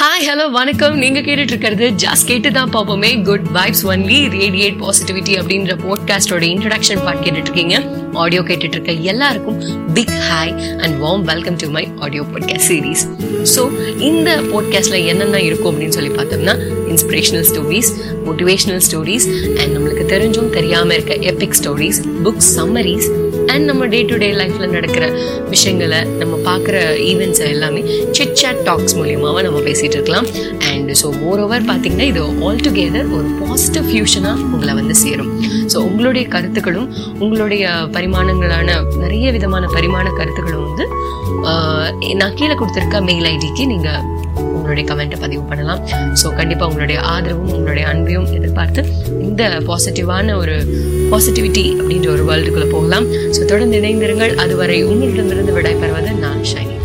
Hi hello வணக்கம். நீங்க கேட்டுட்டு இருக்கிறது ஜாஸ் கேட்டு தான் பார்ப்போமே. Good vibes only radiate positivity அப்படின்ற போட்காஸ்டோட இன்ட்ரடக்ஷன் பார்ட் கேட்டுட்டு இருக்கீங்க ஆடியோ கேட்டுட்டு இருக்க எல்லாருக்கும் big hi and warm welcome to my audio podcast series so இந்த போட்காஸ்ட்ல என்னென்ன இருக்கும் அப்படின்னு சொல்லி பார்த்தோம்னா inspirational stories motivational stories and நம்மளுக்கு தெரிஞ்சும் தெரியாமல் இருக்க epic stories books summaries and நம்ம டே டு டே லைஃப்பில் நடக்கிற விஷயங்களை நம்ம பார்க்குற ஈவெண்ட்ஸ் எல்லாமே சிட் சாட் டாக்ஸ் மூலியமாக நம்ம பேசிகிட்டு இருக்கலாம். அண்ட் ஸோ மோர் ஓவர் பார்த்தீங்கன்னா இது ஆல் டுகெதர் ஒரு பாசிட்டிவ் ஃபியூஷனாக உங்களை வந்து சேரும். ஸோ உங்களுடைய கருத்துக்களும் உங்களுடைய பரிமாணங்களான நிறைய விதமான பரிமாண கருத்துக்களும் வந்து நான் கீழே கொடுத்துருக்க மெயில் ஐடிக்கு நீங்கள் உங்களுடைய கமெண்ட்டை பதிவு பண்ணலாம். ஸோ கண்டிப்பாக உங்களுடைய ஆதரவும் உங்களுடைய அன்பையும் எதிர்பார்த்து இந்த பாசிட்டிவான ஒரு பாசிட்டிவிட்டி அப்படின்ற ஒரு வேர்ல்டுக்குள்ளே போகலாம். ஸோ தொடர்ந்து இணைந்திருங்கள். அதுவரை உங்களிடமிருந்து விடைபெறுவது நான் ஷைனி.